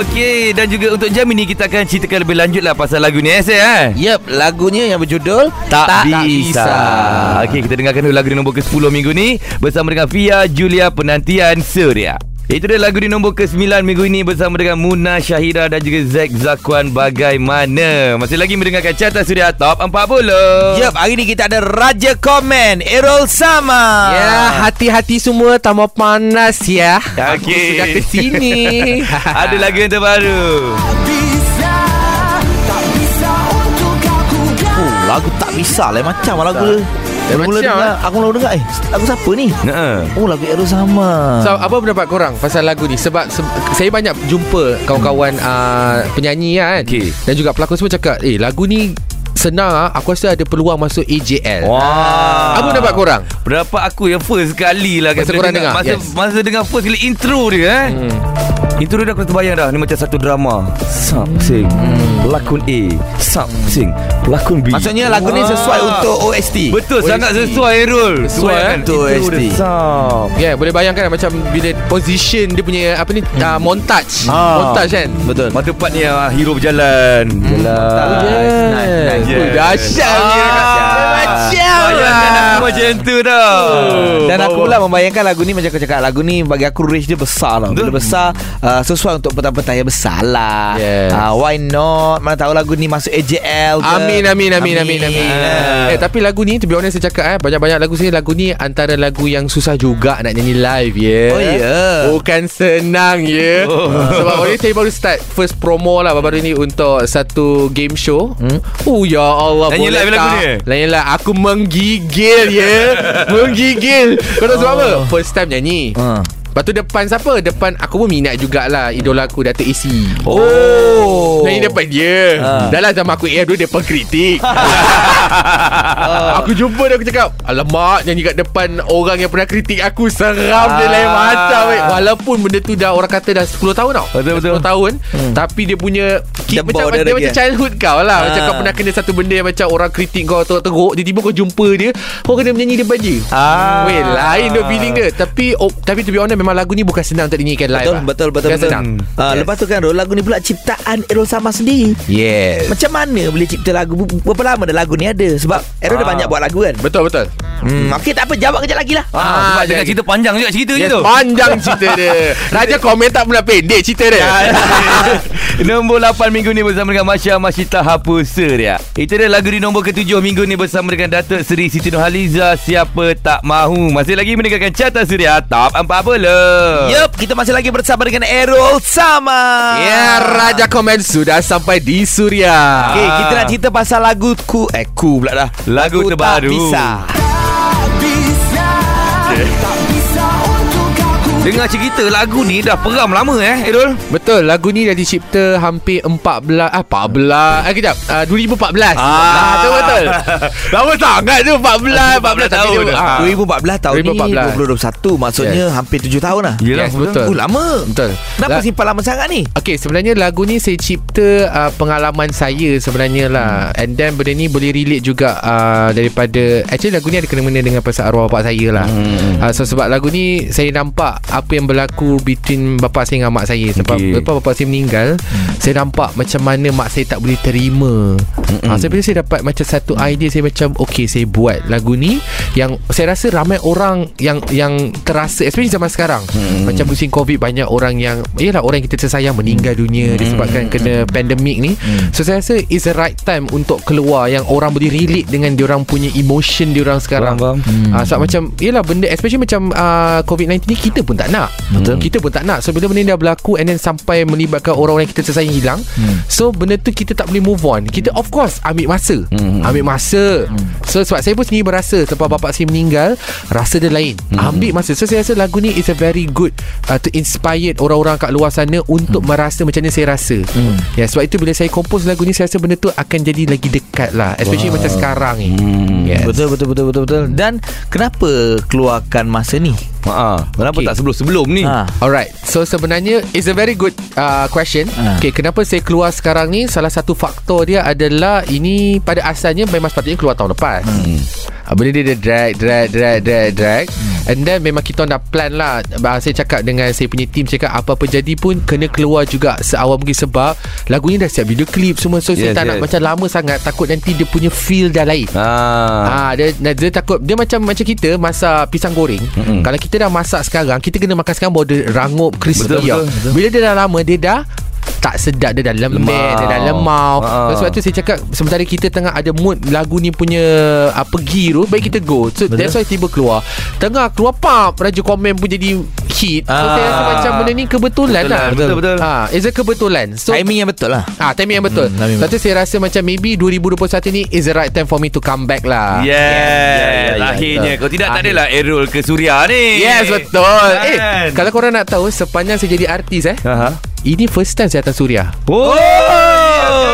[SPEAKER 1] Okey dan juga untuk jam ini Kita akan ceritakan lebih lanjut lah Pasal lagu ni eh Sir, eh?
[SPEAKER 2] Yep, lagunya yang berjudul
[SPEAKER 1] Tak, bisa. Okey, kita dengarkan dulu lagu di nombor ke-10 minggu ni bersama dengan Fia Julia Penantian Surya. Itu dia lagu di nombor ke-9 minggu ini bersama dengan Muna Syahira dan juga Zack Zakwan Bagaimana. Masih lagi mendengarkan Carta Suria Top 40.
[SPEAKER 2] Yep, hari ni kita ada Raja Komen, Errol Sama.
[SPEAKER 3] Ya, hati-hati semua tak mau panas ya. Aku
[SPEAKER 1] Okey.
[SPEAKER 3] sudah ke sini.
[SPEAKER 1] Ada lagu yang terbaru.
[SPEAKER 4] bisa tak bisa untuk aku
[SPEAKER 2] Oh, lagu tak bisa lah macam lah lagu dia.
[SPEAKER 3] Lain
[SPEAKER 2] Mula
[SPEAKER 3] macam,
[SPEAKER 2] dengar, aku mula dengar eh lagu siapa ni?
[SPEAKER 1] Nah.
[SPEAKER 2] Oh, lagu Errol Sama.
[SPEAKER 3] So apa pendapat korang pasal lagu ni Sebab se- saya banyak jumpa kawan-kawan uh, penyanyi kan
[SPEAKER 1] Okey.
[SPEAKER 3] Dan juga pelakon semua cakap Eh lagu ni senang ah. Aku rasa ada peluang masuk AJL
[SPEAKER 1] Wah.
[SPEAKER 3] Apa pendapat korang?
[SPEAKER 1] Berapa aku yang first kali lah
[SPEAKER 3] Masa korang dengar?
[SPEAKER 1] Masa,
[SPEAKER 3] Yes.
[SPEAKER 1] masa dengar first kali intro dia eh.
[SPEAKER 3] Hmm.
[SPEAKER 1] Intro dia aku terbayang dah Ni macam satu drama Sub sing Pelakon A Sub sing Pelakon B
[SPEAKER 2] Maksudnya lagu ni sesuai
[SPEAKER 1] Wah.
[SPEAKER 2] untuk OST.
[SPEAKER 1] Betul
[SPEAKER 3] OST.
[SPEAKER 1] sangat sesuai Errol
[SPEAKER 3] Sesuai,
[SPEAKER 1] kan dia
[SPEAKER 2] OST.
[SPEAKER 3] Ya yeah, boleh bayangkan macam bila position dia punya apa ni uh, montage.
[SPEAKER 1] Ah.
[SPEAKER 3] Montage kan.
[SPEAKER 2] Betul.
[SPEAKER 1] Mata tempat ni ah, Hero berjalan Jalan
[SPEAKER 2] Nice, nice, nice.
[SPEAKER 1] Yeah.
[SPEAKER 3] Oh, dahsyat ni.
[SPEAKER 2] Macam
[SPEAKER 1] Bayangkan
[SPEAKER 2] lah.
[SPEAKER 1] aku macam tu tau
[SPEAKER 2] Dan aku pula membayangkan lagu ni Macam aku cakap Lagu ni bagi aku range dia besar tau Bila
[SPEAKER 1] Betul.
[SPEAKER 2] besar uh, Sesuai untuk petang-petang yang besar lah
[SPEAKER 3] Yes.
[SPEAKER 2] uh, Why not Mana tahu lagu ni masuk AJL ke
[SPEAKER 3] Amin amin amin amin amin.
[SPEAKER 1] Ah.
[SPEAKER 3] Eh tapi lagu ni to be honest saya cakap eh banyak-banyak lagu saya lagu ni antara lagu yang susah juga nak nyanyi live ya. Yeah.
[SPEAKER 2] Oh, ya.
[SPEAKER 3] Bukan senang ya. Yeah.
[SPEAKER 1] Oh.
[SPEAKER 3] Sebab hari ni saya baru start first promo lah baru ni untuk satu game show. Hmm? Oh ya Allah
[SPEAKER 1] Nyanyi live lagu ni?
[SPEAKER 3] Nyanyi live aku menggigil ya. Yeah. menggigil. Kau tahu sebab apa? First time nyanyi.
[SPEAKER 2] uh.
[SPEAKER 3] Lepas tu depan siapa? Depan aku pun minat jugalah idola aku Datuk AC.
[SPEAKER 2] Oh
[SPEAKER 3] Nyanyi depan dia
[SPEAKER 2] Ah.
[SPEAKER 3] Dah lah zaman aku AF dulu Depan kritik Aku jumpa dia Aku cakap Alamak Nyanyi kat depan Orang yang pernah kritik aku Seram dia
[SPEAKER 1] Ah.
[SPEAKER 3] lain macam weh. Walaupun benda tu dah Orang kata dah 10 tahun tau
[SPEAKER 1] Betul,
[SPEAKER 3] Dah
[SPEAKER 1] betul.
[SPEAKER 3] 10 tahun Tapi dia punya
[SPEAKER 2] Dia
[SPEAKER 3] Macam,
[SPEAKER 2] dia
[SPEAKER 3] dia macam
[SPEAKER 2] eh?
[SPEAKER 3] childhood kau lah Macam
[SPEAKER 2] Ah.
[SPEAKER 3] kau pernah kena satu benda Yang macam orang kritik kau teruk-teruk Tiba-tiba kau jumpa dia Kau kena menyanyi depan dia
[SPEAKER 1] Ah.
[SPEAKER 3] Weh lain tu feeling dia Tapi oh, Tapi to be honest Memang lagu ni bukan senang Untuk dinyanyikan live
[SPEAKER 2] Betul,
[SPEAKER 3] lah.
[SPEAKER 2] betul, betul,
[SPEAKER 3] Bukan
[SPEAKER 2] betul.
[SPEAKER 3] senang
[SPEAKER 2] Uh,
[SPEAKER 3] Yes.
[SPEAKER 2] Lepas tu kan Rol, Lagu ni pula ciptaan Errol Sama sendiri
[SPEAKER 3] Yes
[SPEAKER 2] Macam mana boleh cipta lagu Berapa lama dah lagu ni ada Sebab Errol dah
[SPEAKER 1] Ah.
[SPEAKER 2] banyak buat lagu kan
[SPEAKER 3] Betul betul
[SPEAKER 2] hmm, Okey tak apa Jawab kejap lagi lah
[SPEAKER 1] Ah,
[SPEAKER 3] Ah,
[SPEAKER 1] sebab
[SPEAKER 3] dia-
[SPEAKER 1] cerita panjang juga cerita
[SPEAKER 3] Yes,
[SPEAKER 1] gitu.
[SPEAKER 3] panjang cerita dia Raja komen tak pernah pendek cerita dia
[SPEAKER 1] Nombor 8 minggu ni bersama dengan Masya Masyita Hapusa dia. Itu dia lagu di nombor ke-7 minggu ni bersama dengan Datuk Seri Siti Nurhaliza Siapa Tak Mahu. Masih lagi mendengarkan Carta Suria Top 40.
[SPEAKER 2] Yup Kita masih lagi bersama dengan Errol Sama
[SPEAKER 3] Ya Raja komen sudah sampai di Suria
[SPEAKER 2] Okey,
[SPEAKER 1] Ah.
[SPEAKER 2] kita nak cerita pasal lagu ku eh ku pula dah.
[SPEAKER 1] Lagu terbaru.
[SPEAKER 2] Tak bisa.
[SPEAKER 4] tak bisa aku
[SPEAKER 1] Dengar cerita lagu ni dah peram lama eh Errol
[SPEAKER 3] Betul Lagu ni dah dicipta Hampir 14 Ah 14 Ah kejap ah, 2014
[SPEAKER 1] Ah.
[SPEAKER 3] tu betul Lama sangat tu 14 14
[SPEAKER 1] tahun.
[SPEAKER 3] dia- ah.
[SPEAKER 2] 2014 tahun
[SPEAKER 3] 2014.
[SPEAKER 2] ni 2021 Maksudnya hampir 7 tahun lah
[SPEAKER 1] Yelah,
[SPEAKER 3] Yes betul
[SPEAKER 2] Oh lama
[SPEAKER 3] Betul
[SPEAKER 2] Kenapa
[SPEAKER 3] La-
[SPEAKER 2] simpan lama sangat ni?
[SPEAKER 3] Okay sebenarnya lagu ni saya cipta uh, pengalaman saya sebenarnya lah
[SPEAKER 1] Hmm.
[SPEAKER 3] And then benda ni boleh relate juga uh, daripada Actually lagu ni ada kena-mena dengan pasal arwah bapak saya lah
[SPEAKER 1] Hmm.
[SPEAKER 3] uh, So sebab lagu ni saya nampak apa yang berlaku between bapak saya dengan mak saya. Sebab
[SPEAKER 1] Okay.
[SPEAKER 3] lepas bapak saya meninggal Saya nampak macam mana mak saya tak boleh terima. Uh, So bila saya dapat macam satu idea Saya macam okay saya buat lagu ni Yang saya rasa ramai orang yang yang terasa Especially zaman sekarang. Macam musim covid banyak orang yang Yelah orang yang kita tersayang meninggal dunia Disebabkan kena pandemik ni. So saya rasa it's the right time untuk keluar Yang orang boleh relate dengan diorang punya emotion diorang sekarang.
[SPEAKER 1] Faham,
[SPEAKER 3] Ah, Sebab macam Yelah benda Especially macam uh, COVID-19 ni Kita pun tak nak. Betul? Kita pun tak nak. So bila benda ni dah berlaku And then sampai melibatkan orang-orang yang kita tersayang hilang. So benda tu kita tak boleh move on. Kita of course ambil masa. Ambil masa. So sebab saya pun sendiri berasa Sebab bapak saya meninggal Rasa dia lain. Ambil masa. So saya rasa lagu ni Is a very good uh, To inspire orang-orang kat luar sana Untuk merasa macam mana saya rasa. Ya sebab itu bila saya compose lagu ni Saya rasa benda tu akan jadi lagi dekat lah. Especially macam sekarang ni. Yes.
[SPEAKER 2] Betul betul betul betul betul. Dan kenapa keluarkan masa ni?
[SPEAKER 1] Ha, kenapa
[SPEAKER 3] Okay.
[SPEAKER 1] tak sebelum-sebelum ni?
[SPEAKER 2] Ha.
[SPEAKER 3] Alright So sebenarnya It's a very good uh, question
[SPEAKER 2] Ah.
[SPEAKER 3] Okay kenapa saya keluar sekarang ni Salah satu faktor dia adalah Ini pada asalnya Memang sepatutnya keluar tahun lepas hmm. Benda dia dia drag Drag drag drag drag hmm. And then memang kita dah plan lah Ah, Saya cakap dengan Saya punya team Cakap apa-apa jadi pun Kena keluar juga Seawal mungkin sebab Lagu ni dah siap video klip semua So
[SPEAKER 1] Yes,
[SPEAKER 3] saya tak nak
[SPEAKER 1] yes.
[SPEAKER 3] macam lama sangat Takut nanti dia punya feel dah lain
[SPEAKER 1] Ha.
[SPEAKER 3] Ah, dia, dia, dia takut dia macam macam kita masak pisang goreng. Mm-hmm. Kalau kita dah masak sekarang, kita kena makan sekarang baru dia rangup crispy.
[SPEAKER 1] Betul, betul, betul.
[SPEAKER 3] Bila dia dah lama dia dah tak sedap dia dah lembek
[SPEAKER 1] Lemau.
[SPEAKER 3] dia dah lemau
[SPEAKER 1] Ah.
[SPEAKER 3] sebab tu saya cakap sementara kita tengah ada mood lagu ni punya uh, pergi tu baik kita go so Betul. that's why tiba keluar tengah keluar pop Raja komen pun jadi hit so
[SPEAKER 2] Ah.
[SPEAKER 3] saya rasa macam benda ni kebetulan
[SPEAKER 1] Betul
[SPEAKER 3] lah
[SPEAKER 1] lah, betul, betul.
[SPEAKER 3] ha, it's a kebetulan so
[SPEAKER 2] Timing yang betul lah.
[SPEAKER 3] Ah, timing yang betul.
[SPEAKER 2] Hmm,
[SPEAKER 3] Sebab tu saya rasa macam maybe 2021 ni is the right time for me to come back lah.
[SPEAKER 1] Yes,
[SPEAKER 2] ya, ya,
[SPEAKER 1] akhirnya.
[SPEAKER 3] betul.
[SPEAKER 1] Kalau tidak, tak adalah Errol ke Suria ni.
[SPEAKER 3] Yes, betul. Eh,
[SPEAKER 1] Kan?
[SPEAKER 3] kalau korang nak tahu sepanjang saya jadi artis eh,
[SPEAKER 1] Aha.
[SPEAKER 3] ini first time saya datang Suria.
[SPEAKER 1] Oh,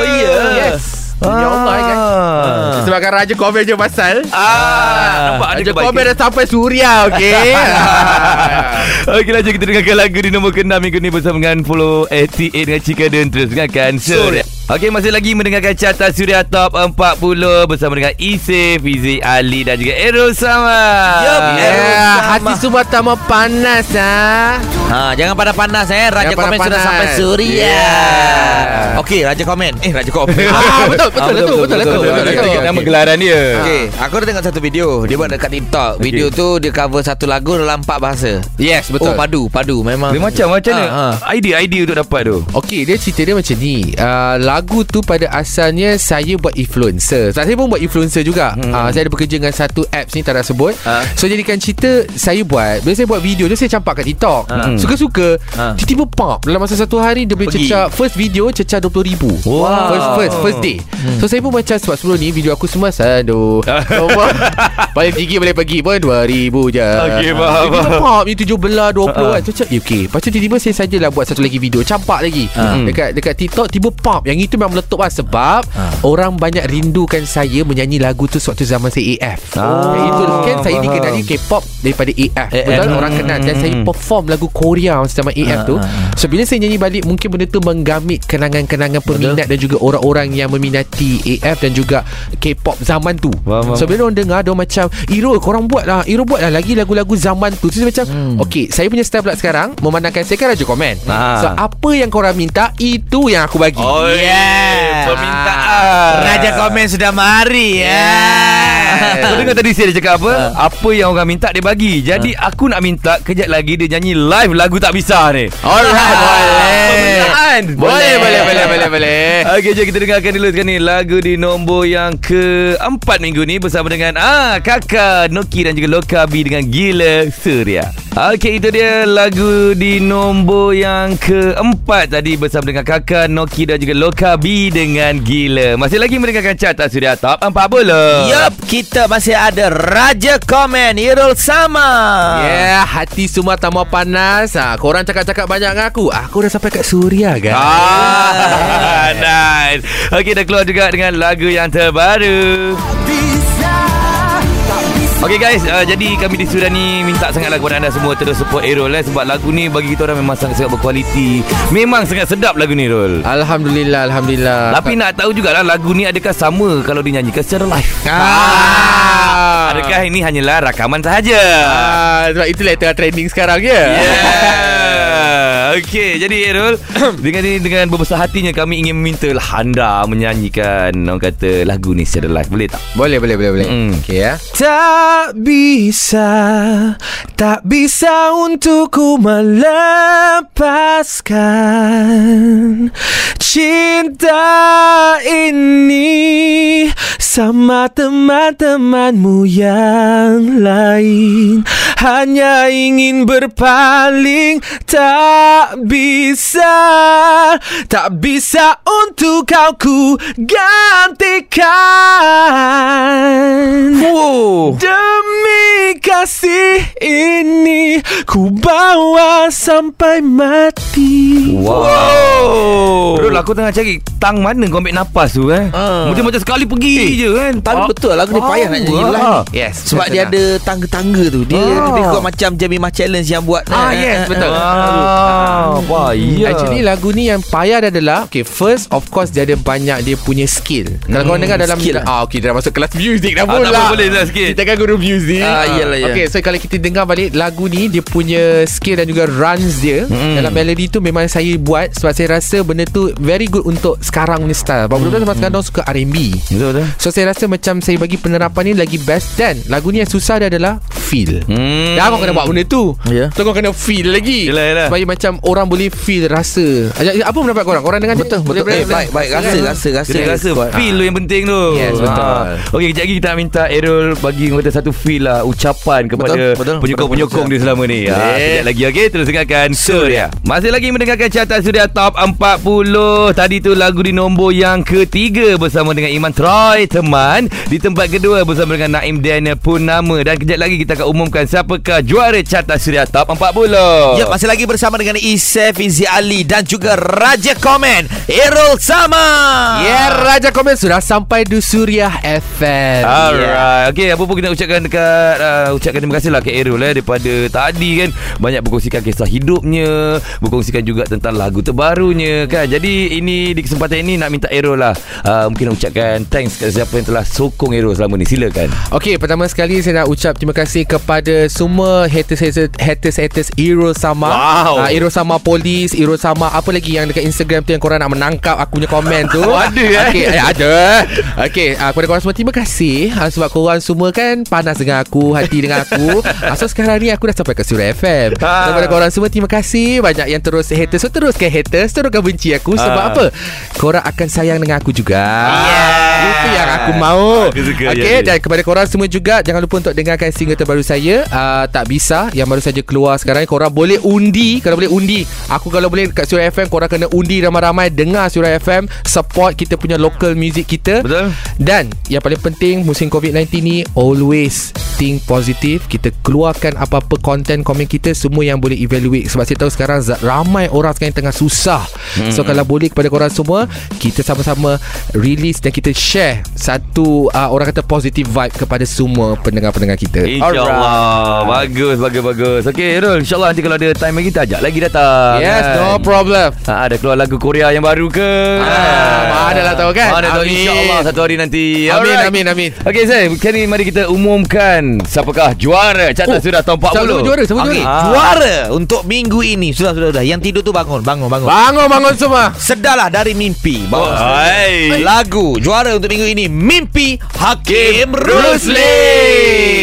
[SPEAKER 1] iya.
[SPEAKER 3] Yes. Ya Allah eh, guys.
[SPEAKER 1] Ah.
[SPEAKER 3] Sebabkan Raja komen je pasal
[SPEAKER 1] Ah, nampak ada
[SPEAKER 3] Raja
[SPEAKER 1] kebaikan.
[SPEAKER 3] komen dah sampai Suria okey.
[SPEAKER 1] Okey lanjut kita dengarkan lagu di nombor ke-6 minggu ni bersama dengan Follow 88 dengan Cika dan terus dengarkan Surya. Okey masih lagi mendengarkan carta Surya Top 40 bersama dengan Ise, Fizi, Ali dan juga Errol Sama.
[SPEAKER 2] Yup,
[SPEAKER 3] Ya,
[SPEAKER 2] Errol
[SPEAKER 3] hati semua tambah panas ah.
[SPEAKER 2] Ha, jangan pada panas eh. Raja
[SPEAKER 3] Jangan
[SPEAKER 2] komen sudah sampai Suria.
[SPEAKER 3] Yeah.
[SPEAKER 2] Okey, Raja komen. Eh, Raja komen.
[SPEAKER 3] Ah, betul, betul,
[SPEAKER 1] Ah,
[SPEAKER 3] betul, betul, betul, betul, betul,
[SPEAKER 1] Kita
[SPEAKER 3] betul.
[SPEAKER 1] nama gelaran dia.
[SPEAKER 2] Okey, aku dah tengok satu video. Dia buat dekat TikTok. Video tu dia cover satu lagu dalam empat bahasa.
[SPEAKER 3] Yes,
[SPEAKER 2] Oh,
[SPEAKER 3] betul.
[SPEAKER 2] padu, padu memang.
[SPEAKER 1] Dia macam macam mana?
[SPEAKER 2] Ah, ah.
[SPEAKER 1] Idea-idea untuk dapat tu.
[SPEAKER 3] Okey, dia cerita dia macam ni. Uh, lagu tu pada asalnya saya buat influencer. Saya pun buat influencer juga. Hmm. Uh, saya ada bekerja dengan satu apps ni tak nak sebut.
[SPEAKER 1] Ah.
[SPEAKER 3] So jadikan cerita saya buat. Bila saya buat video tu saya campak kat TikTok.
[SPEAKER 1] Ah.
[SPEAKER 3] Suka-suka.
[SPEAKER 2] Ah.
[SPEAKER 3] Tiba-tiba pop. Dalam masa satu hari dia boleh
[SPEAKER 2] Pergi.
[SPEAKER 3] cecah first video cecah 20,000.
[SPEAKER 1] Wow.
[SPEAKER 3] First first first day. Hmm. So saya pun macam sebab sebelum ni video aku semua sadu. Paling tinggi boleh pergi pun 2000 je.
[SPEAKER 1] Okey, faham,
[SPEAKER 3] Tiba-tiba pop ni 17 20 kan. Tu cakap, "Eh, okey. Lepas tu tiba-tiba saya sajalah buat satu lagi video campak lagi.
[SPEAKER 2] Ah.
[SPEAKER 3] Dekat dekat TikTok tiba pop. Yang itu memang meletup lah sebab
[SPEAKER 2] Ah.
[SPEAKER 3] orang banyak rindukan saya menyanyi lagu tu waktu zaman saya AF.
[SPEAKER 1] Ah,
[SPEAKER 3] Yang itu kan saya
[SPEAKER 1] faham.
[SPEAKER 3] dikenali K-pop daripada AF.
[SPEAKER 2] AF.
[SPEAKER 3] Betul orang kenal dan saya perform lagu Korea masa zaman AF tu.
[SPEAKER 2] Ah, ah,
[SPEAKER 3] So bila saya nyanyi balik mungkin benda tu menggamit kenangan-kenangan peminat dan juga orang-orang yang meminati AF dan juga K-pop zaman tu.
[SPEAKER 1] Faham.
[SPEAKER 3] So bila orang dengar dia macam Iro korang buat lah Iro buat lah lagi lagu-lagu zaman tu So saya macam hmm. Okay saya punya style pula sekarang Memandangkan saya kan Raja komen
[SPEAKER 1] Ah.
[SPEAKER 3] So apa yang korang minta Itu yang aku bagi
[SPEAKER 1] Oh,
[SPEAKER 2] Yeah.
[SPEAKER 1] Permintaan.
[SPEAKER 2] Raja komen sudah mari ya.
[SPEAKER 1] Kau dengar tadi saya dia cakap apa? Apa yang orang minta dia bagi. Jadi aku nak minta kejap lagi dia nyanyi live lagu tak bisa ni.
[SPEAKER 3] Alright boleh
[SPEAKER 1] Permintaan.
[SPEAKER 3] Boleh boleh boleh boleh boleh
[SPEAKER 1] Okey, jom kita dengarkan dulu sekarang ni lagu di nombor yang keempat minggu ni bersama dengan ah Kakak Noki dan juga Lokabi dengan Gila Surya. Okey, itu dia lagu di nombor yang keempat tadi bersama dengan kakak Noki dan juga Loka B dengan Gila. Masih lagi mendengarkan carta Suria Top 40.
[SPEAKER 2] Yup, kita masih ada Raja Komen Irul Sama.
[SPEAKER 3] Yeah, hati semua tambah panas. Ha, korang cakap-cakap banyak dengan aku. Aku dah sampai kat Suria, guys.
[SPEAKER 1] Ah, nice. Okey, dah keluar juga dengan lagu yang terbaru. Okey guys, uh, jadi kami di Suria ni minta sangatlah kepada anda semua terus support Errol eh sebab lagu ni bagi kita orang memang sangat-sangat berkualiti. Memang sangat sedap lagu ni Rol.
[SPEAKER 3] Alhamdulillah, Alhamdulillah.
[SPEAKER 1] Tapi nak tahu jugalah lagu ni adakah sama kalau dinyanyikan secara live?
[SPEAKER 3] Ah.
[SPEAKER 1] Adakah ini hanyalah rakaman sahaja?
[SPEAKER 3] Ah, sebab itulah yang tengah trending sekarang ya.
[SPEAKER 1] Yeah. Okey, jadi Errol dengan ini dengan berbesar hatinya kami ingin meminta anda menyanyikan orang kata lagu ni secara live. Boleh tak?
[SPEAKER 3] Boleh, boleh, boleh, boleh.
[SPEAKER 1] Mm.
[SPEAKER 3] Okey ya.
[SPEAKER 4] Tak bisa Tak bisa untuk ku melepaskan Cinta ini Sama teman-temanmu yang lain Hanya ingin berpaling Tak bisa Tak bisa untuk kau ku gantikan
[SPEAKER 1] Oh.
[SPEAKER 4] Demi kasih ini Ku bawa sampai mati
[SPEAKER 1] Wow. Rol aku tengah cari tang mana kau ambil nafas tu eh.
[SPEAKER 2] Ah.
[SPEAKER 1] Macam-macam sekali pergi
[SPEAKER 2] Eh,
[SPEAKER 1] je kan.
[SPEAKER 2] Tapi betul lagu ni payah nak nyanyi
[SPEAKER 1] Ah.
[SPEAKER 2] live ni.
[SPEAKER 3] Yes.
[SPEAKER 2] Sebab dia ada tangga-tangga tu. Dia
[SPEAKER 1] Ah.
[SPEAKER 2] lebih kurang macam Jemimah Challenge yang buat.
[SPEAKER 3] Ah, yes, betul.
[SPEAKER 1] Ah, payah.
[SPEAKER 3] Actually lagu ni yang payah dia adalah Okay first of course Dia ada banyak Dia punya skill Kalau korang dengar dalam
[SPEAKER 2] skill lah.
[SPEAKER 3] Ah okay dia dah masuk kelas music dah
[SPEAKER 1] Ah,
[SPEAKER 3] pula
[SPEAKER 1] tak boleh lah sikit.
[SPEAKER 3] Kita kan guru music
[SPEAKER 2] Ah, iyalah, ya.
[SPEAKER 3] Okay so kalau kita dengar balik Lagu ni Dia punya skill dan juga runs dia
[SPEAKER 1] Mm.
[SPEAKER 3] Dalam melody tu Memang saya buat Sebab saya rasa benda tu Very good untuk sekarang ni style Sebab budak-budak zaman sekarang Diorang suka R&B
[SPEAKER 1] Betul betul.
[SPEAKER 3] Saya rasa macam Saya bagi penerapan ni Lagi best. Dan lagu ni yang susah dia adalah Feel
[SPEAKER 1] Hmm.
[SPEAKER 3] Dah kau kena buat benda tu
[SPEAKER 2] Ya.
[SPEAKER 3] So kau kena feel lagi
[SPEAKER 1] Yelah, yelah.
[SPEAKER 3] Supaya macam Orang boleh feel Rasa Apa pendapat korang? Korang dengar
[SPEAKER 2] Betul, betul. Eh, baik, baik. Rasa, rasa, rasa.
[SPEAKER 1] Kena rasa feel tu yang penting tu
[SPEAKER 3] Yes, betul.
[SPEAKER 1] Ah. Okey kejap lagi kita nak minta Errol Bagi kata satu feel lah Ucapan kepada
[SPEAKER 2] Betul, betul.
[SPEAKER 1] Penyokong-penyokong
[SPEAKER 2] Betul,
[SPEAKER 1] dia selama ni
[SPEAKER 3] Boleh.
[SPEAKER 1] Kejap lagi okey Terus dengarkan Surya Masih lagi mendengarkan carta Surya Top 40 Tadi tu lagu di nombor yang ketiga Bersama dengan Iman Troy Teman Di tempat kedua bersama dengan Naim Daniel Purnama Dan kejap lagi kita akan umumkan Siapakah juara carta Surya Top 40
[SPEAKER 2] Ya, masih lagi bersama dengan Isef Izi Ali dan juga Raja Komen Errol Sama.
[SPEAKER 3] Ya Raja Komen sudah sampai di Suriah FM
[SPEAKER 1] Alright. Okay apa pun kita ucapkan dekat uh, Ucapkan terima kasih lah ke Errol eh, Daripada tadi kan. Banyak berkongsikan kisah hidupnya Berkongsikan juga tentang lagu terbarunya kan. Jadi ini di kesempatan ini Nak minta Errol lah uh, Mungkin nak ucapkan Thanks kepada siapa yang telah sokong Errol selama ni. Silakan.
[SPEAKER 3] Okey, pertama sekali saya nak ucap terima kasih kepada semua haters-haters haters-haters Iro sama.
[SPEAKER 1] Wow.
[SPEAKER 3] Uh, Iro sama polis, Iro sama apa lagi yang dekat Instagram tu yang korang nak menangkap aku punya komen tu.
[SPEAKER 1] Oh, ada, eh?
[SPEAKER 3] Okey, eh, ada. Okey, uh, kepada korang semua terima kasih uh, sebab korang semua kan panas dengan aku, hati dengan aku. uh, so sekarang ni aku dah sampai ke Surah FM.
[SPEAKER 1] Ha.
[SPEAKER 3] So, kepada korang semua terima kasih banyak yang terus haters. So teruskan haters, teruskan benci aku sebab
[SPEAKER 1] Ha.
[SPEAKER 3] apa? Korang akan sayang dengan aku juga.
[SPEAKER 1] Yeah.
[SPEAKER 3] Itu yang aku mau. Okey,
[SPEAKER 1] ya, ya.
[SPEAKER 3] dan kepada korang semua juga jangan lupa untuk dengarkan single terbaru saya uh, tak bisa. Yang baru saja keluar sekarang korang boleh undi. Kalau boleh undi aku kalau boleh dekat Surah FM korang kena undi ramai-ramai. Dengar Surah FM support kita punya local music kita.
[SPEAKER 1] Betul.
[SPEAKER 3] dan yang paling penting musim COVID-19 ni always think positive. Kita keluarkan apa-apa content komen kita semua yang boleh evaluate. Sebab saya tahu sekarang ramai orang sekarang tengah susah.
[SPEAKER 1] Hmm.
[SPEAKER 3] so kalau boleh kepada korang semua kita sama-sama release dan kita share satu uh, orang kata positive vibe kepada semua pendengar-pendengar kita
[SPEAKER 1] InsyaAllah Bagus bagus bagus Okay Errol InsyaAllah nanti kalau ada time lagi Kita ajak lagi datang
[SPEAKER 3] yes
[SPEAKER 1] kan?
[SPEAKER 3] no problem
[SPEAKER 1] Ha, ada keluar lagu Korea yang baru ke?
[SPEAKER 3] Ah, mana lah tahu kan?
[SPEAKER 1] Mana tahu insyaAllah satu hari nanti.
[SPEAKER 3] amin
[SPEAKER 1] Alright.
[SPEAKER 3] amin amin
[SPEAKER 1] Okey saya, kini mari kita umumkan siapakah juara carta
[SPEAKER 3] Oh,
[SPEAKER 1] sudah tahun 40.
[SPEAKER 3] siapa juara? Siapa
[SPEAKER 2] Okey,
[SPEAKER 3] juara?
[SPEAKER 1] Ah.
[SPEAKER 2] juara untuk minggu ini. Sudah, sudah, sudah. Yang tidur tu bangun, bangun, bangun.
[SPEAKER 3] bangun bangun semua
[SPEAKER 2] Sedarlah dari mimpi. Bawa
[SPEAKER 1] Hai.
[SPEAKER 2] lagu juara untuk minggu ini Mimpi Hakim
[SPEAKER 1] Rusli.
[SPEAKER 2] Rusli.